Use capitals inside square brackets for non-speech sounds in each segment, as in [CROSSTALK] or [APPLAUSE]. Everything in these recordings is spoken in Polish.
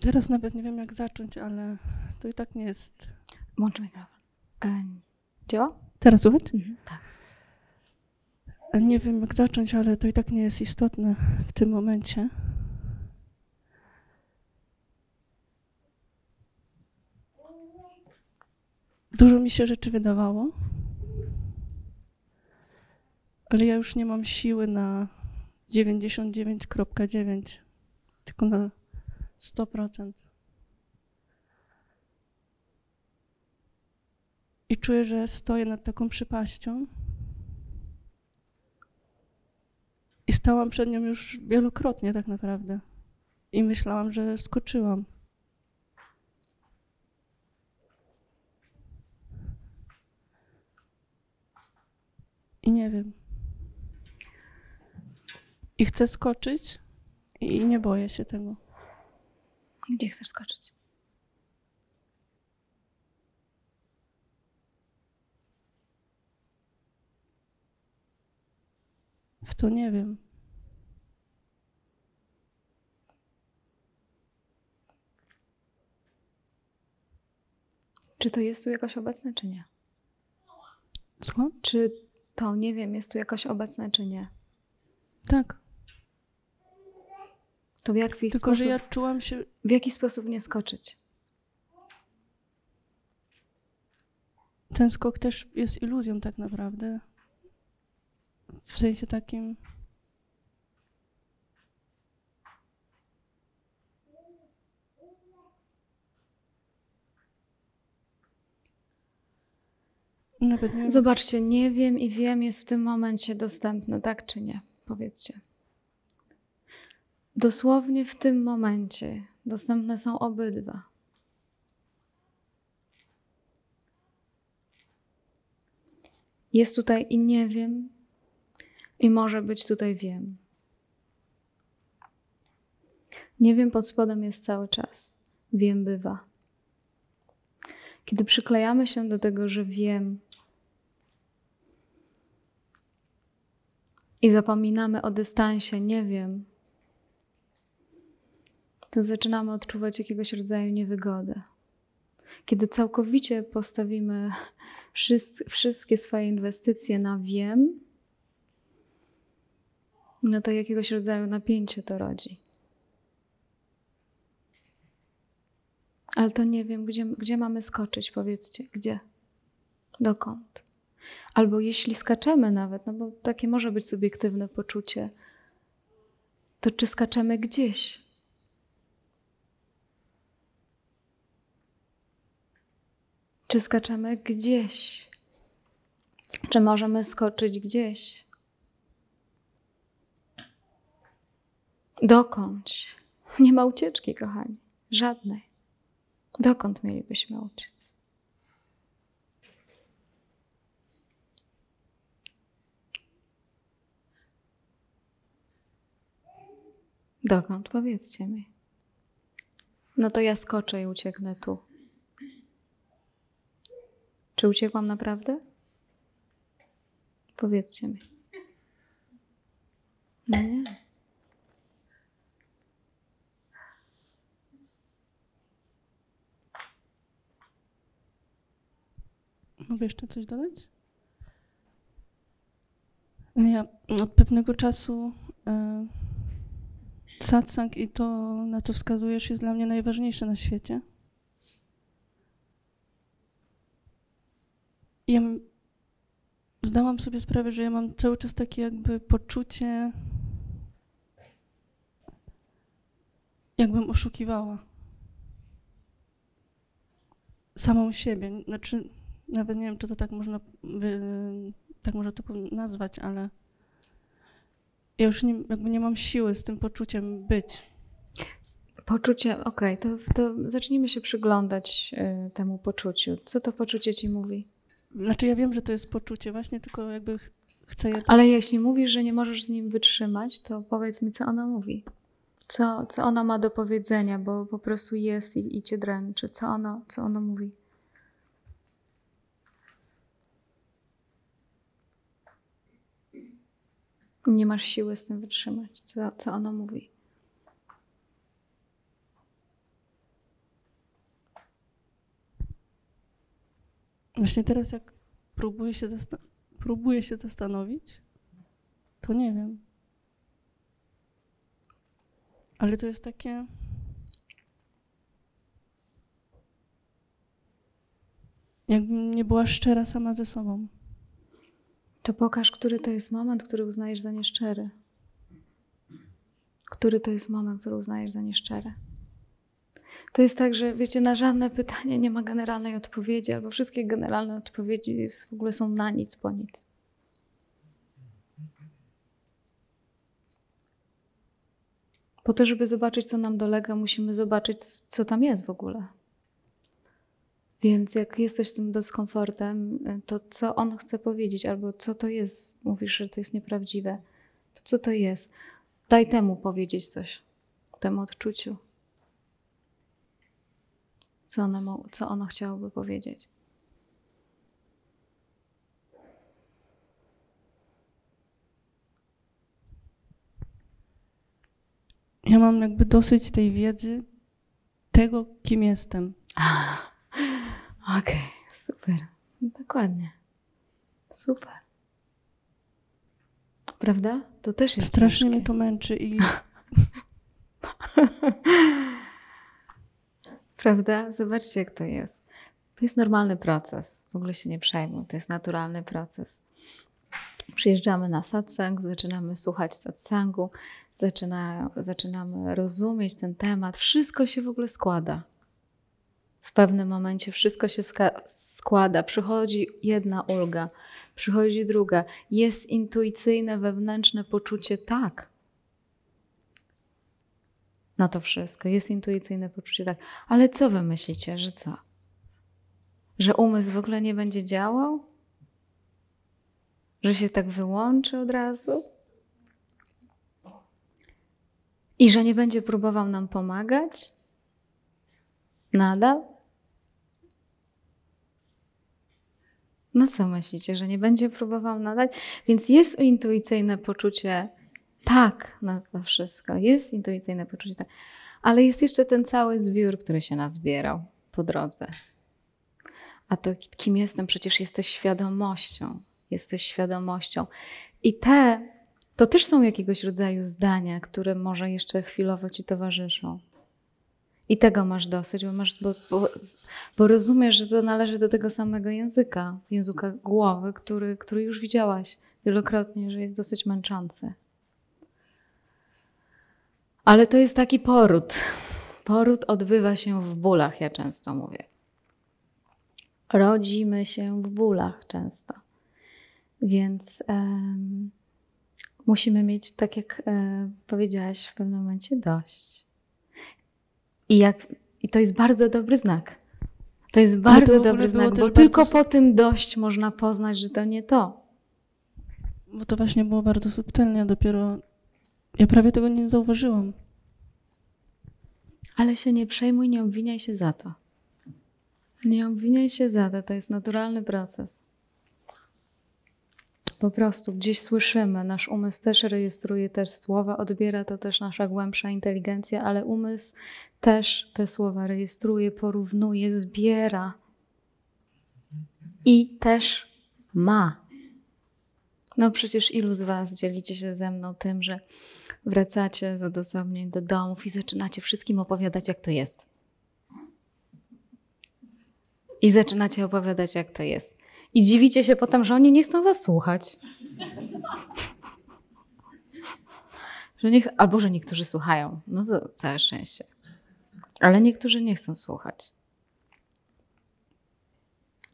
Teraz nawet nie wiem, jak zacząć, ale to i tak nie jest. Włącz mikrofon. E, działa? Teraz słychać? Mhm, tak. Nie wiem, jak zacząć, ale to i tak nie jest istotne w tym momencie. Dużo mi się rzeczy wydawało, ale ja już nie mam siły na 99,9, tylko na 100%. I czuję, że stoję nad taką przepaścią. I stałam przed nią już wielokrotnie tak naprawdę. I myślałam, że skoczyłam. I nie wiem. I chcę skoczyć i nie boję się tego. Gdzie chcesz skoczyć? W to nie wiem. Czy to jest tu jakoś obecne, czy nie? Słucham? Czy to, nie wiem, jest tu jakoś obecne, czy nie? Tak. To w jaki, Tylko, sposób, że ja czułam się w jaki sposób nie skoczyć? ten skok też jest iluzją tak naprawdę. W sensie takim. Nawet nie. Zobaczcie, nie wiem i wiem jest w tym momencie dostępne, tak czy nie? Powiedzcie. Dosłownie w tym momencie dostępne są obydwa. Jest tutaj i nie wiem, i może być tutaj wiem. Nie wiem pod spodem jest cały czas. Wiem bywa. Kiedy przyklejamy się do tego, że wiem, i zapominamy o dystansie, nie wiem, to zaczynamy odczuwać jakiegoś rodzaju niewygodę. Kiedy całkowicie postawimy wszystkie swoje inwestycje na wiem, no to jakiegoś rodzaju napięcie to rodzi. Ale to nie wiem, gdzie, gdzie mamy skoczyć, powiedzcie, gdzie? Dokąd? Albo jeśli skaczemy nawet, no bo takie może być subiektywne poczucie, to czy skaczemy gdzieś? Czy skaczemy gdzieś? Czy możemy skoczyć gdzieś? Dokąd? Nie ma ucieczki, kochani. Żadnej. Dokąd mielibyśmy uciec? Dokąd? Powiedzcie mi. No to ja skoczę i ucieknę tu. Czy uciekłam naprawdę? Powiedzcie mi. No nie. Mogę jeszcze coś dodać? Ja od pewnego czasu e, satsang i to, na co wskazujesz, jest dla mnie najważniejsze na świecie. Ja zdałam sobie sprawę, że ja mam cały czas takie jakby poczucie, jakbym oszukiwała samą siebie. Znaczy, nawet nie wiem, czy to tak można, tak można to nazwać, ale ja już nie, jakby nie mam siły z tym poczuciem być. Poczucie, okej, to, to zacznijmy się przyglądać y, temu poczuciu. Co to poczucie ci mówi? Znaczy ja wiem, że to jest poczucie właśnie, tylko jakby ch- chcę je też... Ale jeśli mówisz, że nie możesz z nim wytrzymać, to powiedz mi, co ona mówi. Co, co ona ma do powiedzenia, bo po prostu jest i, i cię dręczy. Co ono, co ono mówi? Nie masz siły z tym wytrzymać. Co, co ono mówi? Właśnie teraz, jak próbuję się, próbuję się zastanowić, to nie wiem. Ale to jest takie. Jakbym nie była szczera sama ze sobą. To pokaż, który to jest moment, który uznajesz za nieszczery. Który to jest moment, który uznajesz za nieszczery. To jest tak, że wiecie, na żadne pytanie nie ma generalnej odpowiedzi, albo wszystkie generalne odpowiedzi w ogóle są na nic po nic. Po to, żeby zobaczyć, co nam dolega, musimy zobaczyć, co tam jest w ogóle. Więc jak jesteś z tym dyskomfortem, to co on chce powiedzieć, albo co to jest, mówisz, że to jest nieprawdziwe, to co to jest? Daj temu powiedzieć coś, temu odczuciu. Co co ono chciałoby powiedzieć. Ja mam jakby dosyć tej wiedzy, tego, kim jestem. [LAUGHS] Okej, super. Dokładnie. Super. Prawda? To też jest Strasznie ciężkie. mnie to męczy i [LAUGHS] Prawda? Zobaczcie, jak to jest. To jest normalny proces. W ogóle się nie przejmuj. To jest naturalny proces. Przyjeżdżamy na satsang, zaczynamy słuchać satsangu, zaczyna, zaczynamy rozumieć ten temat. Wszystko się w ogóle składa. W pewnym momencie wszystko się składa. Przychodzi jedna ulga, przychodzi druga. Jest intuicyjne, wewnętrzne poczucie tak. Na to wszystko. Jest intuicyjne poczucie tak. Ale co wy myślicie, że co? Że umysł w ogóle nie będzie działał? Że się tak wyłączy od razu? I że nie będzie próbował nam pomagać? Nadal? No co myślicie, że nie będzie próbował nadać? Więc jest intuicyjne poczucie tak na to wszystko. Jest intuicyjne poczucie tak. Ale jest jeszcze ten cały zbiór, który się nazbierał po drodze. A to kim jestem? Przecież jesteś świadomością. Jesteś świadomością. I te, to też są jakiegoś rodzaju zdania, które może jeszcze chwilowo ci towarzyszą. I tego masz dosyć, bo, masz, bo, bo, bo rozumiesz, że to należy do tego samego języka, języka głowy, który, który już widziałaś wielokrotnie, że jest dosyć męczący. Ale to jest taki poród. Poród odbywa się w bólach, ja często mówię. Rodzimy się w bólach często. Więc em, musimy mieć, tak jak e, powiedziałaś w pewnym momencie, dość. I, jak, I to jest bardzo dobry znak. To jest to bardzo ogóle dobry znak, bo tylko bardzo- po tym dość można poznać, że to nie to. bo to właśnie było bardzo subtelnie, dopiero ja prawie tego nie zauważyłam. Ale się nie przejmuj, nie obwiniaj się za to. Nie obwiniaj się za to, to jest naturalny proces. Po prostu gdzieś słyszymy, nasz umysł też rejestruje też słowa, odbiera to też nasza głębsza inteligencja, ale umysł też te słowa rejestruje, porównuje, zbiera i też ma. No przecież ilu z Was dzielicie się ze mną tym, że wracacie z odosobnień do domów i zaczynacie wszystkim opowiadać, jak to jest. I zaczynacie opowiadać, jak to jest. I dziwicie się potem, że oni nie chcą was słuchać. że nie albo że niektórzy słuchają. No to całe szczęście. Ale niektórzy nie chcą słuchać.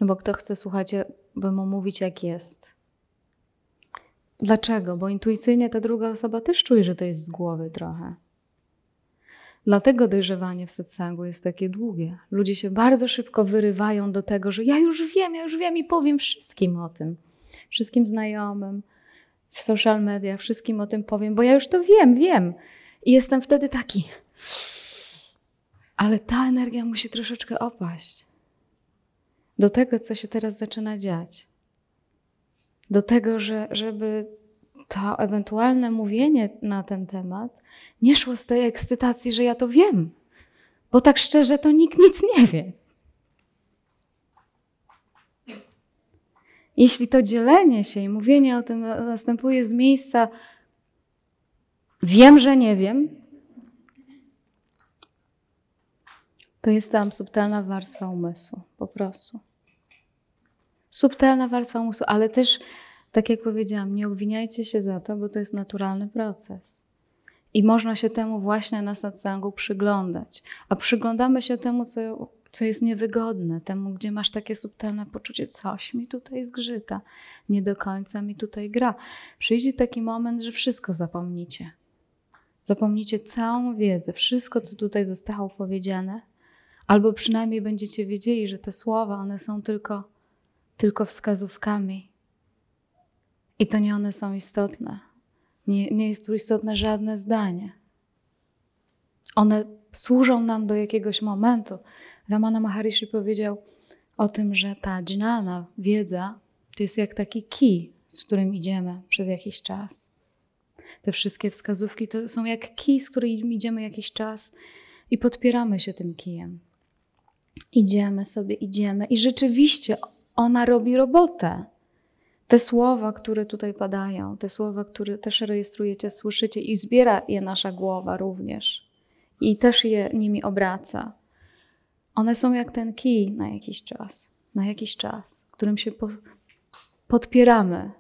No bo kto chce słuchać, by mu mówić, jak jest. Dlaczego? Bo intuicyjnie ta druga osoba też czuje, że to jest z głowy trochę. Dlatego dojrzewanie w satsangu jest takie długie. Ludzie się bardzo szybko wyrywają do tego, że ja już wiem, ja już wiem i powiem wszystkim o tym. Wszystkim znajomym, w social media, wszystkim o tym powiem, bo ja już to wiem, wiem. I jestem wtedy taki. Ale ta energia musi troszeczkę opaść. Do tego, co się teraz zaczyna dziać do tego, że, żeby to ewentualne mówienie na ten temat nie szło z tej ekscytacji, że ja to wiem. Bo tak szczerze, to nikt nic nie wie. Jeśli to dzielenie się i mówienie o tym następuje z miejsca wiem, że nie wiem, to jest tam subtelna warstwa umysłu, po prostu. Subtelna warstwa umysłu, ale też, tak jak powiedziałam, nie obwiniajcie się za to, bo to jest naturalny proces. I można się temu właśnie na satsangu przyglądać. A przyglądamy się temu, co, co jest niewygodne, temu, gdzie masz takie subtelne poczucie, coś mi tutaj zgrzyta, nie do końca mi tutaj gra. Przyjdzie taki moment, że wszystko zapomnicie. Zapomnicie całą wiedzę, wszystko, co tutaj zostało powiedziane, albo przynajmniej będziecie wiedzieli, że te słowa, one są tylko, tylko wskazówkami. I to nie one są istotne. Nie, nie jest tu istotne żadne zdanie. One służą nam do jakiegoś momentu. Ramana Maharishi powiedział o tym, że ta dżnana, wiedza, to jest jak taki kij, z którym idziemy przez jakiś czas. Te wszystkie wskazówki to są jak kij, z którym idziemy jakiś czas i podpieramy się tym kijem. Idziemy sobie, idziemy i rzeczywiście ona robi robotę. Te słowa, które tutaj padają, te słowa, które też rejestrujecie, słyszycie i zbiera je nasza głowa również. I też je nimi obraca. One są jak ten kij na jakiś czas, na jakiś czas, którym się po, podpieramy.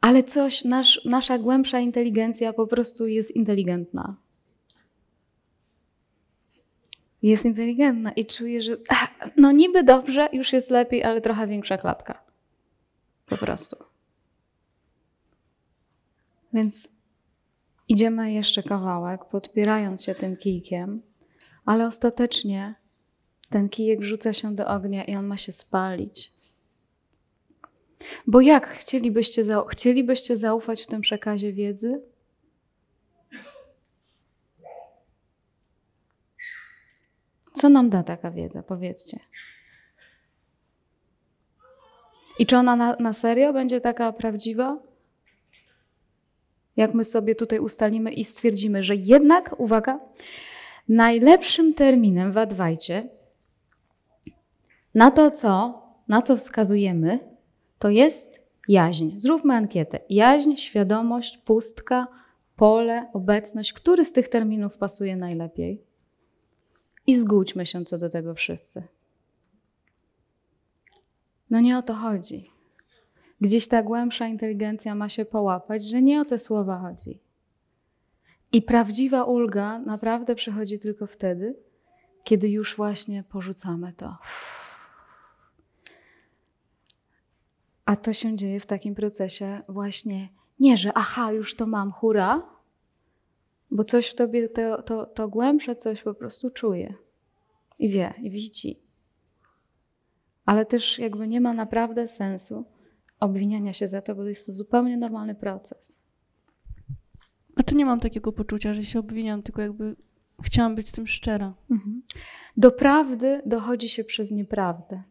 Ale coś, nasz, nasza głębsza inteligencja po prostu jest inteligentna. Jest inteligentna i czuje, że no niby dobrze, już jest lepiej, ale trochę większa klatka. Po prostu. Więc idziemy jeszcze kawałek, podpierając się tym kijkiem, ale ostatecznie ten kijek rzuca się do ognia i on ma się spalić. Bo jak chcielibyście, chcielibyście zaufać w tym przekazie wiedzy? Co nam da taka wiedza? Powiedzcie. I czy ona na, na serio będzie taka prawdziwa? Jak my sobie tutaj ustalimy i stwierdzimy, że jednak, uwaga, najlepszym terminem w Adwajcie na to, co, na co wskazujemy, to jest jaźń. Zróbmy ankietę. Jaźń, świadomość, pustka, pole, obecność. Który z tych terminów pasuje najlepiej? I zgódźmy się co do tego wszyscy. No nie o to chodzi. Gdzieś ta głębsza inteligencja ma się połapać, że nie o te słowa chodzi. I prawdziwa ulga naprawdę przychodzi tylko wtedy, kiedy już właśnie porzucamy to. A to się dzieje w takim procesie właśnie nie, że aha, już to mam, hura, bo coś w tobie, to, to, to głębsze coś po prostu czuje i wie, i widzi ale też jakby nie ma naprawdę sensu obwiniania się za to, bo jest to zupełnie normalny proces. Znaczy nie mam takiego poczucia, że się obwiniam, tylko jakby chciałam być z tym szczera. Mhm. Do prawdy dochodzi się przez nieprawdę.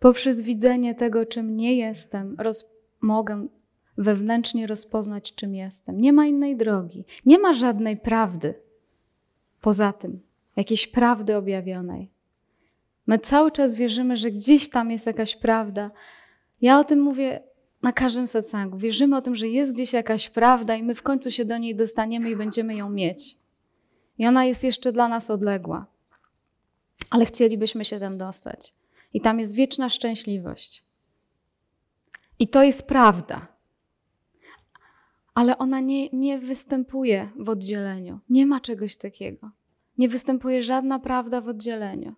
Poprzez widzenie tego, czym nie jestem, roz, mogę wewnętrznie rozpoznać, czym jestem. Nie ma innej drogi. Nie ma żadnej prawdy poza tym jakiejś prawdy objawionej. My cały czas wierzymy, że gdzieś tam jest jakaś prawda. Ja o tym mówię na każdym satsangu. Wierzymy o tym, że jest gdzieś jakaś prawda i my w końcu się do niej dostaniemy i będziemy ją mieć. I ona jest jeszcze dla nas odległa. Ale chcielibyśmy się tam dostać. I tam jest wieczna szczęśliwość. I to jest prawda. Ale ona nie, nie występuje w oddzieleniu. Nie ma czegoś takiego. Nie występuje żadna prawda w oddzieleniu.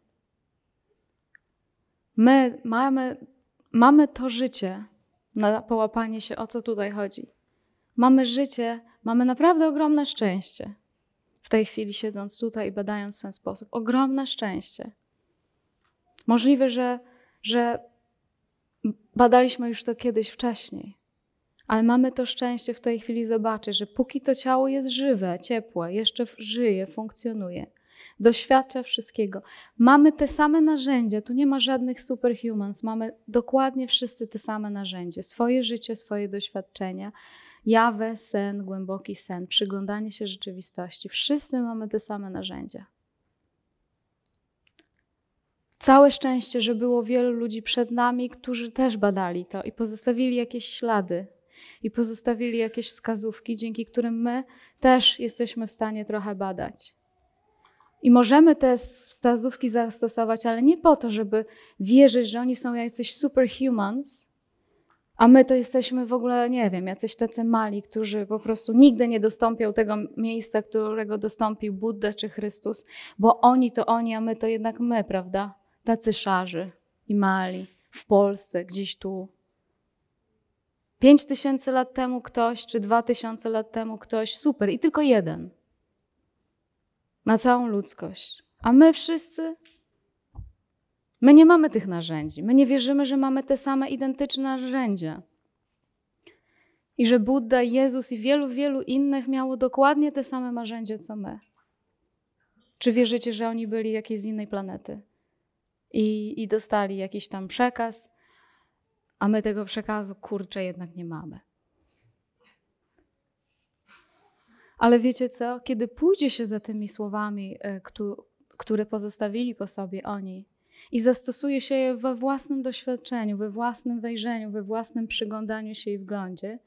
My mamy, mamy to życie na połapanie się, o co tutaj chodzi. Mamy życie, mamy naprawdę ogromne szczęście. W tej chwili siedząc tutaj i badając w ten sposób. Ogromne szczęście. Możliwe, że, że badaliśmy już to kiedyś wcześniej, ale mamy to szczęście w tej chwili zobaczyć, że póki to ciało jest żywe, ciepłe, jeszcze żyje, funkcjonuje, doświadcza wszystkiego. Mamy te same narzędzia, tu nie ma żadnych superhumans, mamy dokładnie wszyscy te same narzędzia. Swoje życie, swoje doświadczenia. Jawę, sen, głęboki sen, przyglądanie się rzeczywistości. Wszyscy mamy te same narzędzia. Całe szczęście, że było wielu ludzi przed nami, którzy też badali to i pozostawili jakieś ślady i pozostawili jakieś wskazówki, dzięki którym my też jesteśmy w stanie trochę badać. I możemy te wskazówki zastosować, ale nie po to, żeby wierzyć, że oni są jacyś superhumans, a my to jesteśmy w ogóle, nie wiem, jacyś tacy mali, którzy po prostu nigdy nie dostąpią tego miejsca, którego dostąpił Buddha czy Chrystus, bo oni to oni, a my to jednak my, prawda? Tacy szarzy i mali w Polsce, gdzieś tu. Pięć tysięcy lat temu ktoś, czy dwa tysiące lat temu ktoś, super, i tylko jeden. Na całą ludzkość. A my wszyscy My nie mamy tych narzędzi. My nie wierzymy, że mamy te same identyczne narzędzia. I że Buddha, Jezus i wielu, wielu innych miało dokładnie te same narzędzia co my. Czy wierzycie, że oni byli jakiejś z innej planety i, i dostali jakiś tam przekaz, a my tego przekazu kurczę jednak nie mamy? Ale wiecie co? Kiedy pójdzie się za tymi słowami, e, które pozostawili po sobie oni, i zastosuje się je we własnym doświadczeniu, we własnym wejrzeniu, we własnym przyglądaniu się i wglądzie,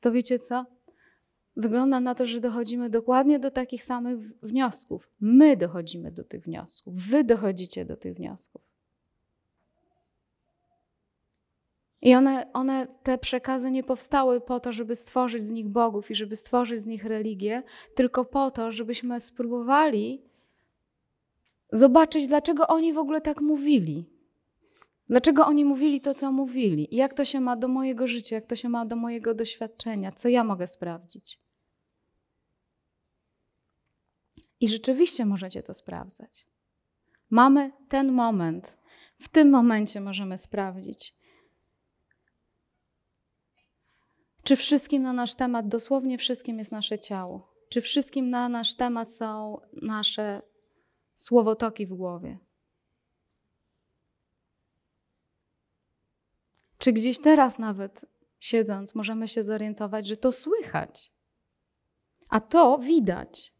to wiecie co? Wygląda na to, że dochodzimy dokładnie do takich samych wniosków. My dochodzimy do tych wniosków, wy dochodzicie do tych wniosków. I one, one, te przekazy nie powstały po to, żeby stworzyć z nich bogów i żeby stworzyć z nich religię, tylko po to, żebyśmy spróbowali zobaczyć, dlaczego oni w ogóle tak mówili. Dlaczego oni mówili to, co mówili? Jak to się ma do mojego życia, jak to się ma do mojego doświadczenia, co ja mogę sprawdzić. I rzeczywiście możecie to sprawdzać. Mamy ten moment. W tym momencie możemy sprawdzić, czy wszystkim na nasz temat, dosłownie wszystkim jest nasze ciało. Czy wszystkim na nasz temat są nasze słowotoki w głowie. Czy gdzieś teraz nawet siedząc możemy się zorientować, że to słychać, a to widać.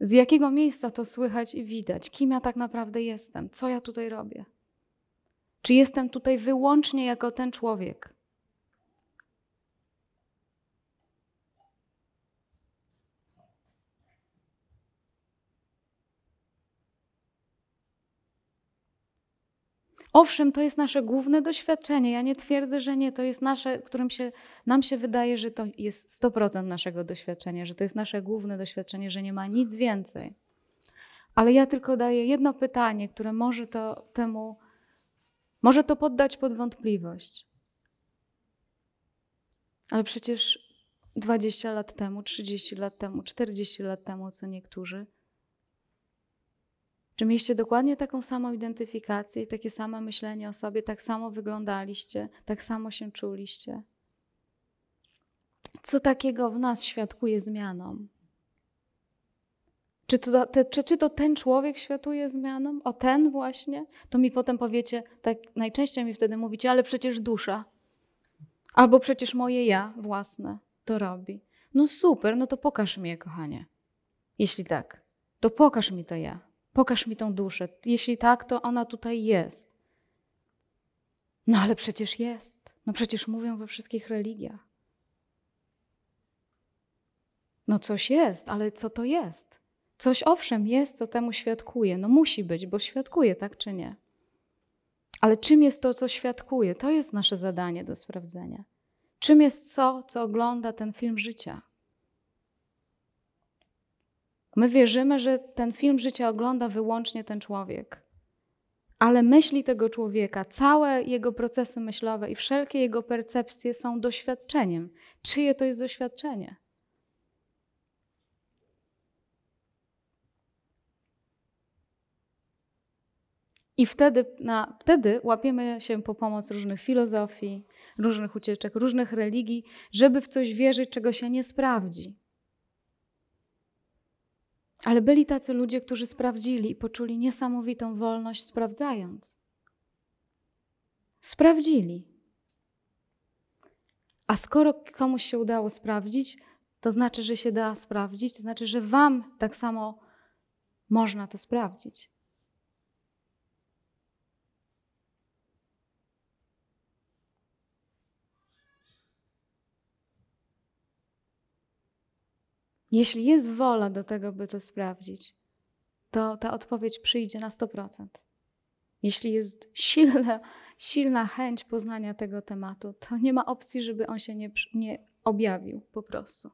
Z jakiego miejsca to słychać i widać? Kim ja tak naprawdę jestem? Co ja tutaj robię? Czy jestem tutaj wyłącznie jako ten człowiek? Owszem, to jest nasze główne doświadczenie. Ja nie twierdzę, że nie. To jest nasze, którym się, nam się wydaje, że to jest 100% naszego doświadczenia, że to jest nasze główne doświadczenie, że nie ma nic więcej. Ale ja tylko daję jedno pytanie, które może to temu, może to poddać pod wątpliwość. Ale przecież 20 lat temu, 30 lat temu, 40 lat temu, co niektórzy, czy mieliście dokładnie taką samą identyfikację i takie samo myślenie o sobie, tak samo wyglądaliście, tak samo się czuliście? Co takiego w nas świadkuje zmianą? Czy to, te, czy, czy to ten człowiek światuje zmianą? O ten właśnie? To mi potem powiecie, tak najczęściej mi wtedy mówicie, ale przecież dusza. Albo przecież moje ja własne to robi. No super, no to pokaż mi je, kochanie. Jeśli tak, to pokaż mi to ja. Pokaż mi tą duszę. Jeśli tak, to ona tutaj jest. No ale przecież jest. No przecież mówią we wszystkich religiach. No coś jest, ale co to jest? Coś owszem jest, co temu świadkuje. No musi być, bo świadkuje, tak czy nie? Ale czym jest to, co świadkuje? To jest nasze zadanie do sprawdzenia. Czym jest co, co ogląda ten film życia? My wierzymy, że ten film życia ogląda wyłącznie ten człowiek. Ale myśli tego człowieka, całe jego procesy myślowe i wszelkie jego percepcje są doświadczeniem. Czyje to jest doświadczenie? I wtedy, na, wtedy łapiemy się po pomoc różnych filozofii, różnych ucieczek, różnych religii, żeby w coś wierzyć, czego się nie sprawdzi. Ale byli tacy ludzie, którzy sprawdzili i poczuli niesamowitą wolność, sprawdzając. Sprawdzili. A skoro komuś się udało sprawdzić, to znaczy, że się da sprawdzić, to znaczy, że Wam tak samo można to sprawdzić. Jeśli jest wola do tego, by to sprawdzić, to ta odpowiedź przyjdzie na 100%. Jeśli jest silna, silna chęć poznania tego tematu, to nie ma opcji, żeby on się nie, nie objawił po prostu.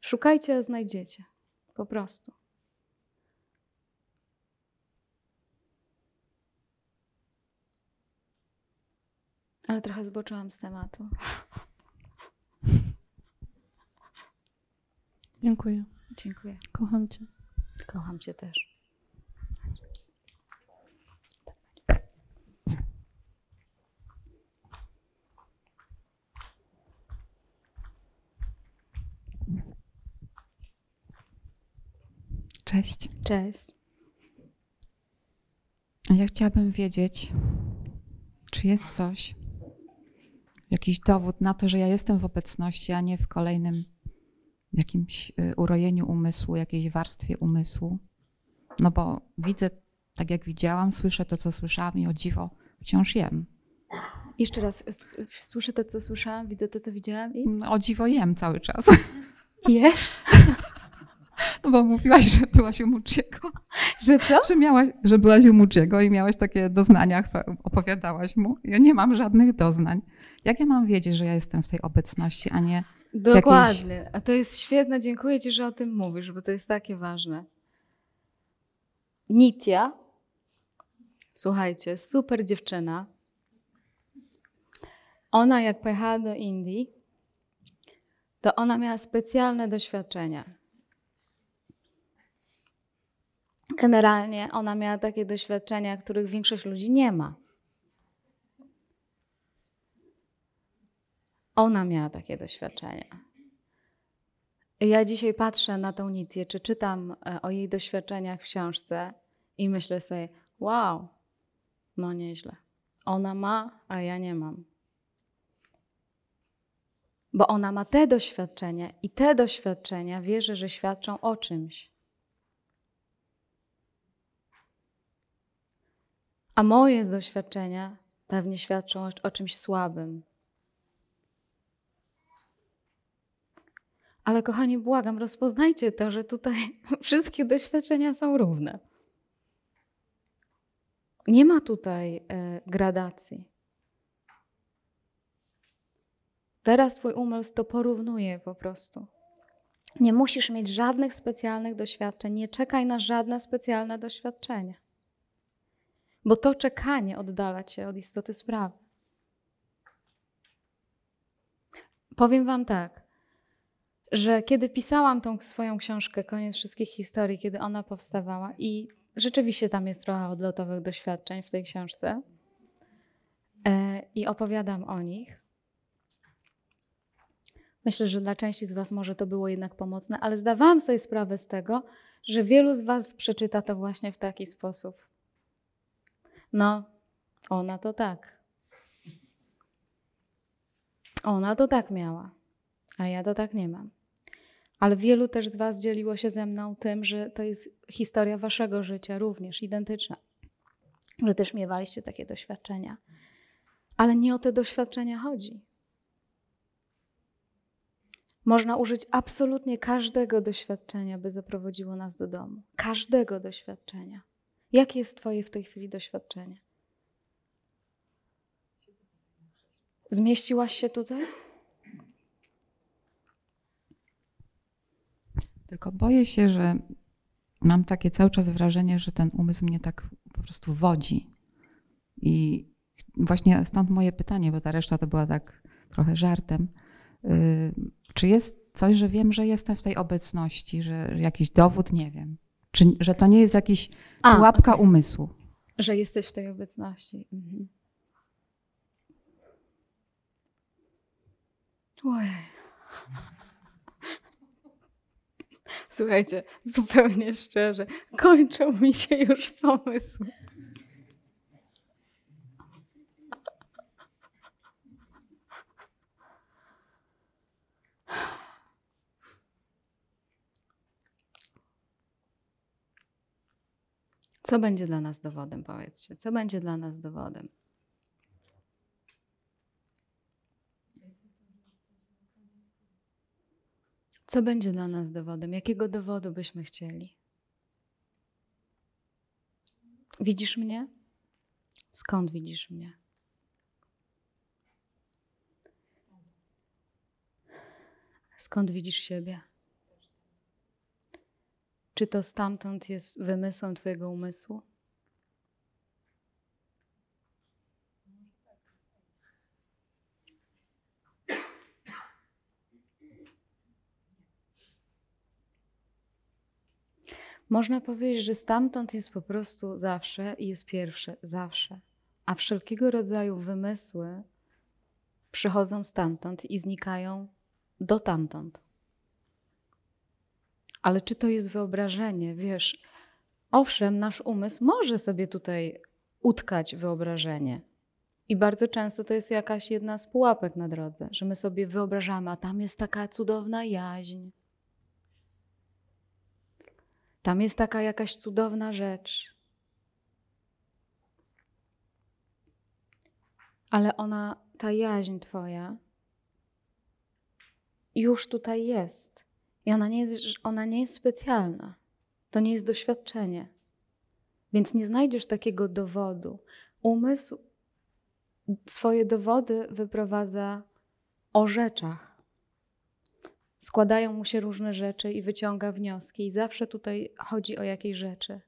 Szukajcie, a znajdziecie. Po prostu. Ale trochę zboczyłam z tematu. [LAUGHS] Dziękuję. Dziękuję. Kocham Cię. Kocham Cię też. Cześć. Cześć. Ja chciałabym wiedzieć, czy jest coś, jakiś dowód na to, że ja jestem w obecności, a nie w kolejnym jakimś y, urojeniu umysłu, jakiejś warstwie umysłu. No bo widzę, tak jak widziałam, słyszę to, co słyszałam i o dziwo wciąż jem. Jeszcze raz, słyszę to, co słyszałam, widzę to, co widziałam i No, O dziwo jem cały czas. [LAUGHS] jesz? [LAUGHS] No bo mówiłaś, że byłaś u Muciego, Że co? że, miałaś, że byłaś u Muciego i miałaś takie doznania, opowiadałaś mu. Ja nie mam żadnych doznań. Jak ja mam wiedzieć, że ja jestem w tej obecności, a nie Dokładnie. A to jest świetne. Dziękuję Ci, że o tym mówisz, bo to jest takie ważne. Nitya, słuchajcie, super dziewczyna. Ona, jak pojechała do Indii, to ona miała specjalne doświadczenia. Generalnie ona miała takie doświadczenia, których większość ludzi nie ma. Ona miała takie doświadczenia. Ja dzisiaj patrzę na tą Nitię, czy czytam e, o jej doświadczeniach w książce i myślę sobie, wow, no nieźle. Ona ma, a ja nie mam. Bo ona ma te doświadczenia i te doświadczenia wierzę, że świadczą o czymś. A moje doświadczenia pewnie świadczą o, o czymś słabym. Ale kochani, błagam, rozpoznajcie to, że tutaj [LAUGHS] wszystkie doświadczenia są równe. Nie ma tutaj e, gradacji. Teraz Twój umysł to porównuje po prostu. Nie musisz mieć żadnych specjalnych doświadczeń, nie czekaj na żadne specjalne doświadczenia. Bo to czekanie oddala Cię od istoty sprawy. Powiem Wam tak, że kiedy pisałam tą swoją książkę Koniec wszystkich historii, kiedy ona powstawała i rzeczywiście tam jest trochę odlotowych doświadczeń w tej książce e, i opowiadam o nich. Myślę, że dla części z Was może to było jednak pomocne, ale zdawałam sobie sprawę z tego, że wielu z Was przeczyta to właśnie w taki sposób. No, ona to tak. Ona to tak miała, a ja to tak nie mam. Ale wielu też z Was dzieliło się ze mną tym, że to jest historia Waszego życia również identyczna, że też miewaliście takie doświadczenia. Ale nie o te doświadczenia chodzi. Można użyć absolutnie każdego doświadczenia, by zaprowadziło nas do domu. Każdego doświadczenia. Jakie jest Twoje w tej chwili doświadczenie? Zmieściłaś się tutaj? Tylko boję się, że mam takie cały czas wrażenie, że ten umysł mnie tak po prostu wodzi. I właśnie stąd moje pytanie, bo ta reszta to była tak trochę żartem. Y, Czy jest coś, że wiem, że jestem w tej obecności, że jakiś dowód, nie wiem. Czy, że to nie jest jakiś A, pułapka umysłu? Że jesteś w tej obecności. Mhm. Ojej. Słuchajcie, zupełnie szczerze, kończą mi się już pomysły. Co będzie dla nas dowodem, powiedzcie? Co będzie dla nas dowodem? Co będzie dla nas dowodem? Jakiego dowodu byśmy chcieli? Widzisz mnie? Skąd widzisz mnie? Skąd widzisz siebie? Czy to stamtąd jest wymysłem Twojego umysłu? Można powiedzieć, że stamtąd jest po prostu zawsze i jest pierwsze, zawsze. A wszelkiego rodzaju wymysły przychodzą stamtąd i znikają do tamtąd. Ale czy to jest wyobrażenie? Wiesz, owszem, nasz umysł może sobie tutaj utkać wyobrażenie. I bardzo często to jest jakaś jedna z pułapek na drodze, że my sobie wyobrażamy, a tam jest taka cudowna jaźń. Tam jest taka jakaś cudowna rzecz. Ale ona, ta jaźń Twoja, już tutaj jest. I ona nie jest, ona nie jest specjalna. To nie jest doświadczenie. Więc nie znajdziesz takiego dowodu. Umysł swoje dowody wyprowadza o rzeczach. Składają mu się różne rzeczy i wyciąga wnioski, i zawsze tutaj chodzi o jakieś rzeczy.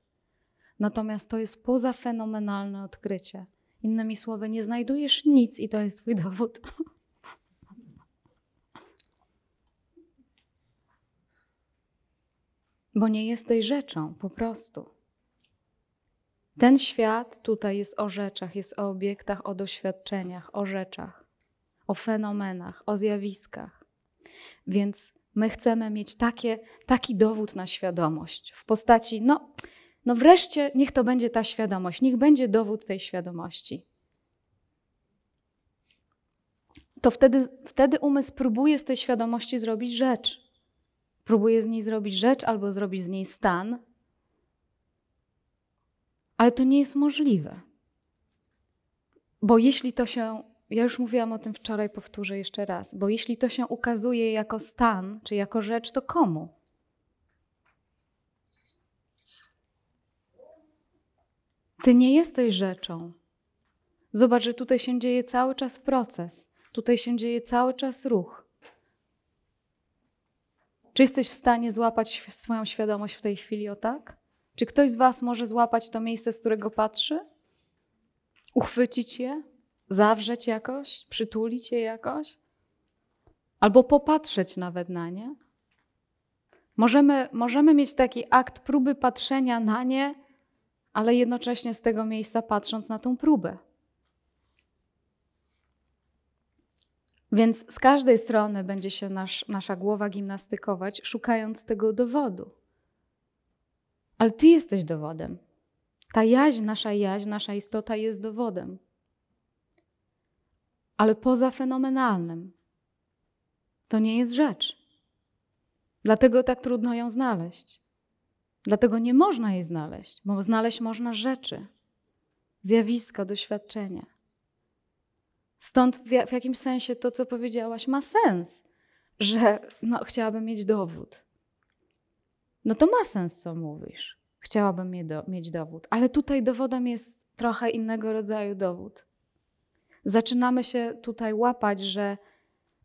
Natomiast to jest pozafenomenalne odkrycie. Innymi słowy, nie znajdujesz nic i to jest Twój dowód. [LAUGHS] Bo nie jesteś rzeczą, po prostu. Ten świat tutaj jest o rzeczach, jest o obiektach, o doświadczeniach, o rzeczach, o fenomenach, o zjawiskach. Więc my chcemy mieć takie, taki dowód na świadomość w postaci, no, no wreszcie niech to będzie ta świadomość, niech będzie dowód tej świadomości. To wtedy, wtedy umysł próbuje z tej świadomości zrobić rzecz. Próbuje z niej zrobić rzecz albo zrobić z niej stan, ale to nie jest możliwe. Bo jeśli to się, ja już mówiłam o tym wczoraj, powtórzę jeszcze raz, bo jeśli to się ukazuje jako stan czy jako rzecz, to komu? Ty nie jesteś rzeczą. Zobacz, że tutaj się dzieje cały czas proces, tutaj się dzieje cały czas ruch. Czy jesteś w stanie złapać swoją świadomość w tej chwili o tak? Czy ktoś z Was może złapać to miejsce, z którego patrzy? Uchwycić je? Zawrzeć jakoś? Przytulić je jakoś? Albo popatrzeć nawet na nie? Możemy, możemy mieć taki akt próby patrzenia na nie, ale jednocześnie z tego miejsca patrząc na tą próbę. Więc z każdej strony będzie się nasz, nasza głowa gimnastykować, szukając tego dowodu. Ale Ty jesteś dowodem. Ta jaźń, nasza jaźń, nasza istota jest dowodem. Ale poza fenomenalnym. To nie jest rzecz. Dlatego tak trudno ją znaleźć. Dlatego nie można jej znaleźć, bo znaleźć można rzeczy, zjawiska, doświadczenia. Stąd w, w jakimś sensie to, co powiedziałaś, ma sens, że no, chciałabym mieć dowód. No to ma sens, co mówisz. Chciałabym mieć, do, mieć dowód, ale tutaj dowodem jest trochę innego rodzaju dowód. Zaczynamy się tutaj łapać, że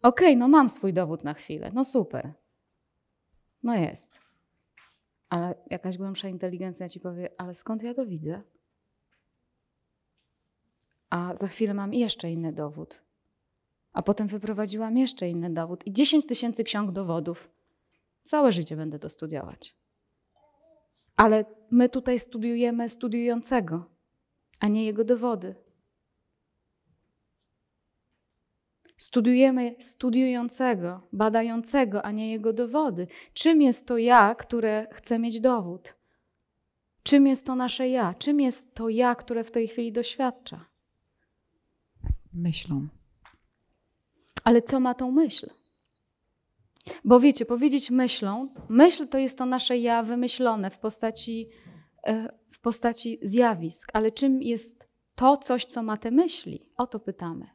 okej, okay, no mam swój dowód na chwilę, no super. No jest. Ale jakaś głębsza inteligencja ci powie, ale skąd ja to widzę? A za chwilę mam jeszcze inny dowód. A potem wyprowadziłam jeszcze inny dowód i 10 tysięcy ksiąg dowodów. Całe życie będę to studiować. Ale my tutaj studiujemy studiującego, a nie jego dowody. Studiujemy studiującego, badającego, a nie jego dowody. Czym jest to ja, które chce mieć dowód? Czym jest to nasze ja? Czym jest to ja, które w tej chwili doświadcza? Myślą. Ale co ma tą myśl? Bo wiecie, powiedzieć myślą, myśl to jest to nasze ja wymyślone w postaci, e, w postaci zjawisk, ale czym jest to coś, co ma te myśli? O to pytamy.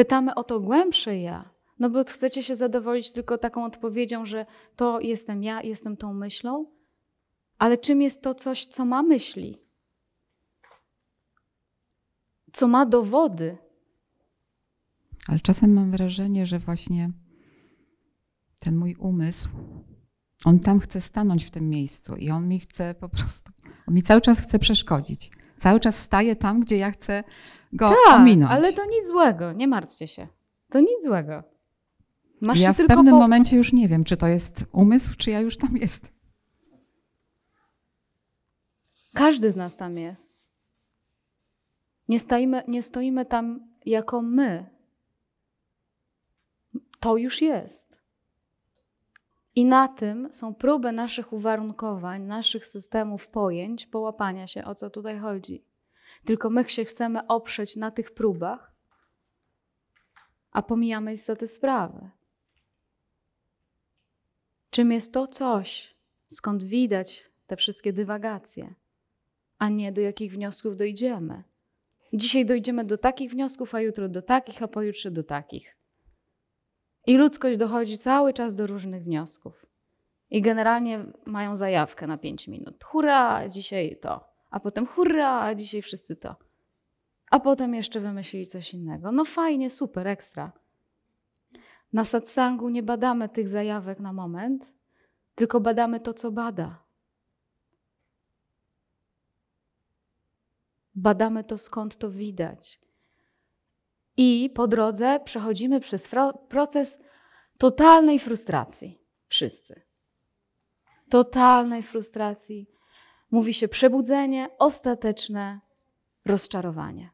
Pytamy o to głębsze ja. No bo chcecie się zadowolić tylko taką odpowiedzią, że to jestem ja, jestem tą myślą, ale czym jest to coś, co ma myśli? Co ma dowody? Ale czasem mam wrażenie, że właśnie ten mój umysł, on tam chce stanąć w tym miejscu i on mi chce po prostu, on mi cały czas chce przeszkodzić. Cały czas staje tam, gdzie ja chcę go ominąć. Tak, ale to nic złego, nie martwcie się. To nic złego. Masz ja w pewnym po... momencie już nie wiem, czy to jest umysł, czy ja już tam jestem. Każdy z nas tam jest. Nie stoimy, nie stoimy tam jako my. To już jest. I na tym są próby naszych uwarunkowań, naszych systemów pojęć, połapania się, o co tutaj chodzi. Tylko my się chcemy oprzeć na tych próbach, a pomijamy istotę sprawy. Czym jest to coś, skąd widać te wszystkie dywagacje, a nie do jakich wniosków dojdziemy. Dzisiaj dojdziemy do takich wniosków, a jutro do takich, a pojutrze do takich. I ludzkość dochodzi cały czas do różnych wniosków. I generalnie mają zajawkę na 5 minut. Hurra, dzisiaj to. A potem hurra, dzisiaj wszyscy to. A potem jeszcze wymyślili coś innego. No fajnie, super, ekstra. Na satsangu nie badamy tych zajawek na moment, tylko badamy to, co bada. Badamy to, skąd to widać. I po drodze przechodzimy przez proces totalnej frustracji. Wszyscy. Totalnej frustracji. Mówi się przebudzenie, ostateczne rozczarowanie.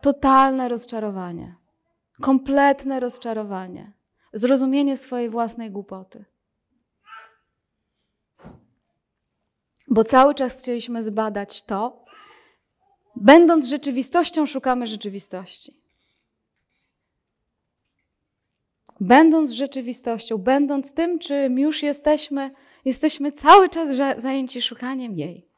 Totalne rozczarowanie. Kompletne rozczarowanie. Zrozumienie swojej własnej głupoty. Bo cały czas chcieliśmy zbadać to, będąc rzeczywistością, szukamy rzeczywistości. Będąc rzeczywistością, będąc tym, czym już jesteśmy, jesteśmy cały czas zajęci szukaniem jej.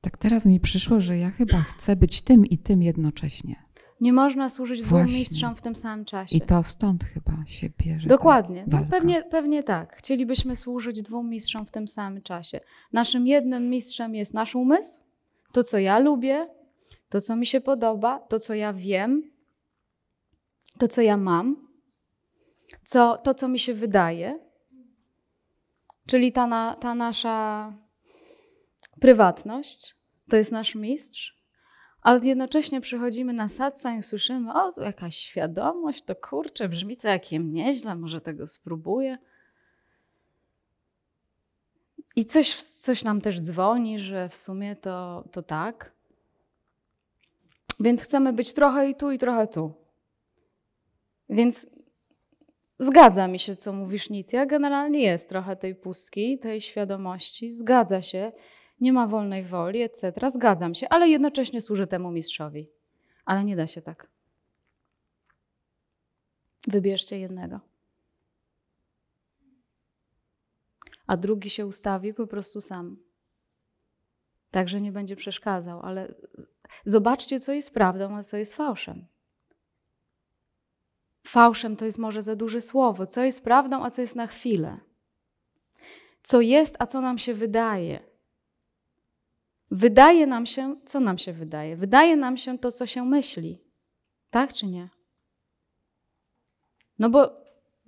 Tak teraz mi przyszło, że ja chyba chcę być tym i tym jednocześnie. Nie można służyć dwóm mistrzom w tym samym czasie. I to stąd chyba się bierze. Dokładnie. No, pewnie, pewnie tak. Chcielibyśmy służyć dwóm mistrzom w tym samym czasie. Naszym jednym mistrzem jest nasz umysł, to co ja lubię, to co mi się podoba, to co ja wiem, to co ja mam, co, to co mi się wydaje, czyli ta, na, ta nasza prywatność, to jest nasz mistrz. Ale jednocześnie przychodzimy na satsang i słyszymy, o, tu jakaś świadomość, to kurczę, brzmi całkiem nieźle, może tego spróbuję. I coś, coś nam też dzwoni, że w sumie to, to tak. Więc chcemy być trochę i tu, i trochę tu. Więc zgadza mi się, co mówisz, Nitya. Generalnie jest trochę tej pustki, tej świadomości. Zgadza się nie ma wolnej woli, etc. Zgadzam się, ale jednocześnie służę temu mistrzowi. Ale nie da się tak. Wybierzcie jednego. A drugi się ustawi po prostu sam. Także nie będzie przeszkadzał, ale zobaczcie, co jest prawdą, a co jest fałszem. Fałszem to jest może za duże słowo. Co jest prawdą, a co jest na chwilę. Co jest, a co nam się wydaje. Wydaje nam się, co nam się wydaje? Wydaje nam się to, co się myśli. Tak czy nie? No bo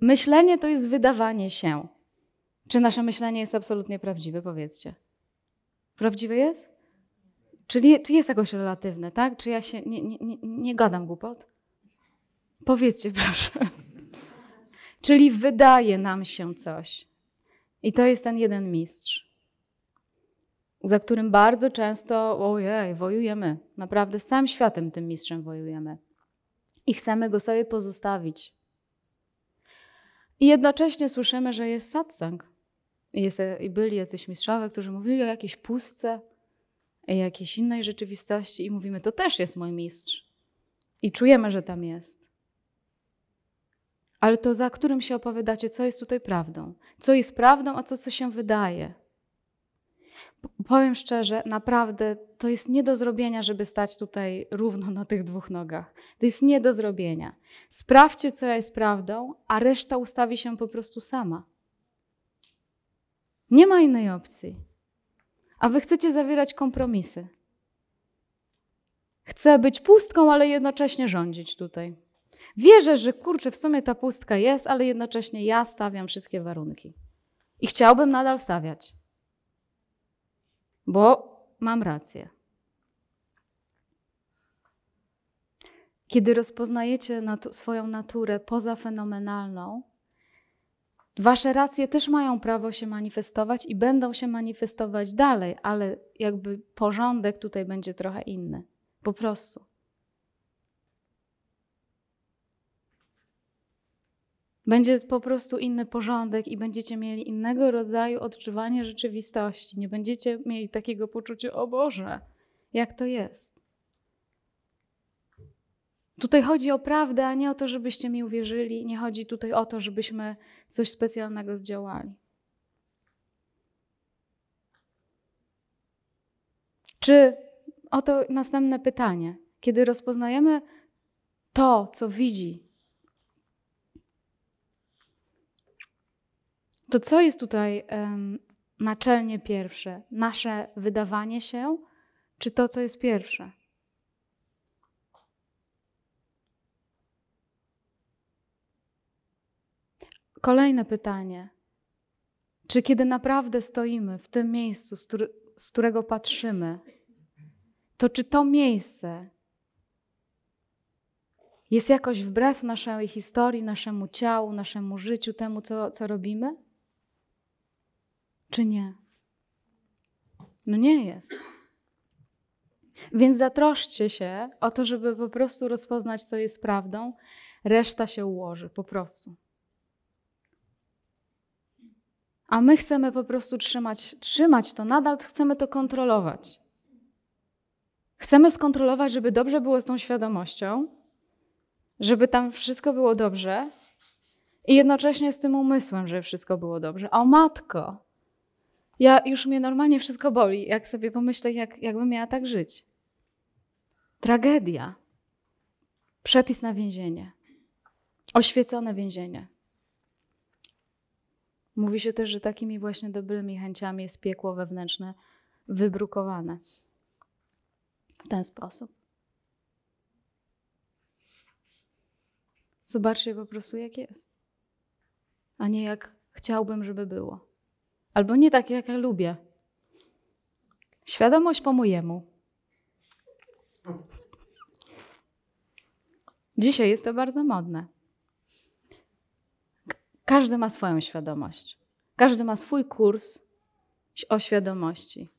myślenie to jest wydawanie się. Czy nasze myślenie jest absolutnie prawdziwe? Powiedzcie. Prawdziwe jest? Czyli czy jest jakoś relatywne, tak? Czy ja się nie, nie, nie, gadam głupot? Powiedzcie, proszę. Czyli wydaje nam się coś. I to jest ten jeden mistrz za którym bardzo często, ojej, wojujemy. Naprawdę z całym światem tym mistrzem wojujemy. I chcemy go sobie pozostawić. I jednocześnie słyszymy, że jest satsang. I, jest, I byli jacyś mistrzowie, którzy mówili o jakiejś pustce, jakiejś innej rzeczywistości i mówimy, to też jest mój mistrz. I czujemy, że tam jest. Ale to za którym się opowiadacie, co jest tutaj prawdą? Co jest prawdą, a co, co się wydaje? Powiem szczerze, naprawdę to jest nie do zrobienia, żeby stać tutaj równo na tych dwóch nogach. To jest nie do zrobienia. Sprawdźcie, co jest prawdą, a reszta ustawi się po prostu sama. Nie ma innej opcji. A wy chcecie zawierać kompromisy. Chcę być pustką, ale jednocześnie rządzić tutaj. Wierzę, że kurczę, w sumie ta pustka jest, ale jednocześnie ja stawiam wszystkie warunki. I chciałbym nadal stawiać, bo mam rację. Kiedy rozpoznajecie natu- swoją naturę pozafenomenalną, wasze racje też mają prawo się manifestować i będą się manifestować dalej, ale jakby porządek tutaj będzie trochę inny. Po prostu. Będzie po prostu inny porządek i będziecie mieli innego rodzaju odczuwanie rzeczywistości. Nie będziecie mieli takiego poczucia, o Boże, jak to jest. Tutaj chodzi o prawdę, a nie o to, żebyście mi uwierzyli. Nie chodzi tutaj o to, żebyśmy coś specjalnego zdziałali. Czy oto następne pytanie. Kiedy rozpoznajemy to, co widzi To co jest tutaj em, naczelnie pierwsze? Nasze wydawanie się, czy to, co jest pierwsze? Kolejne pytanie. Czy kiedy naprawdę stoimy w tym miejscu, z, z którego patrzymy, to czy to miejsce jest jakoś wbrew naszej historii, naszemu ciału, naszemu życiu, temu, co, co robimy? Czy nie? No nie jest. Więc zatroszczcie się o to, żeby po prostu rozpoznać, co jest prawdą. Reszta się ułoży, po prostu. A my chcemy po prostu trzymać, trzymać to, nadal chcemy to kontrolować. Chcemy skontrolować, żeby dobrze było z tą świadomością, żeby tam wszystko było dobrze i jednocześnie z tym umysłem, żeby wszystko było dobrze. O matko! Ja już mnie normalnie wszystko boli, jak sobie pomyślę, jak, jakbym miała tak żyć. Tragedia. Przepis na więzienie. Oświecone więzienie. Mówi się też, że takimi właśnie dobrymi chęciami jest piekło wewnętrzne wybrukowane. W ten sposób. Zobaczcie po prostu, jak jest. A nie jak chciałbym, żeby było. Albo nie tak, jak ja lubię. Świadomość po mojemu. Dzisiaj jest to bardzo modne. Każdy ma swoją świadomość. Każdy ma swój kurs o świadomości.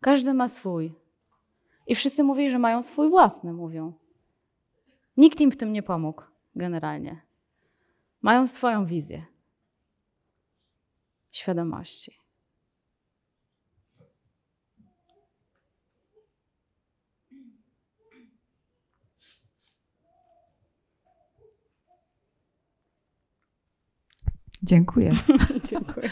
Każdy ma swój. I wszyscy mówili, że mają swój własny, mówią. Nikt im w tym nie pomógł, generalnie. Mają swoją wizję świadomości. Dziękuję. [LAUGHS] Dziękuję.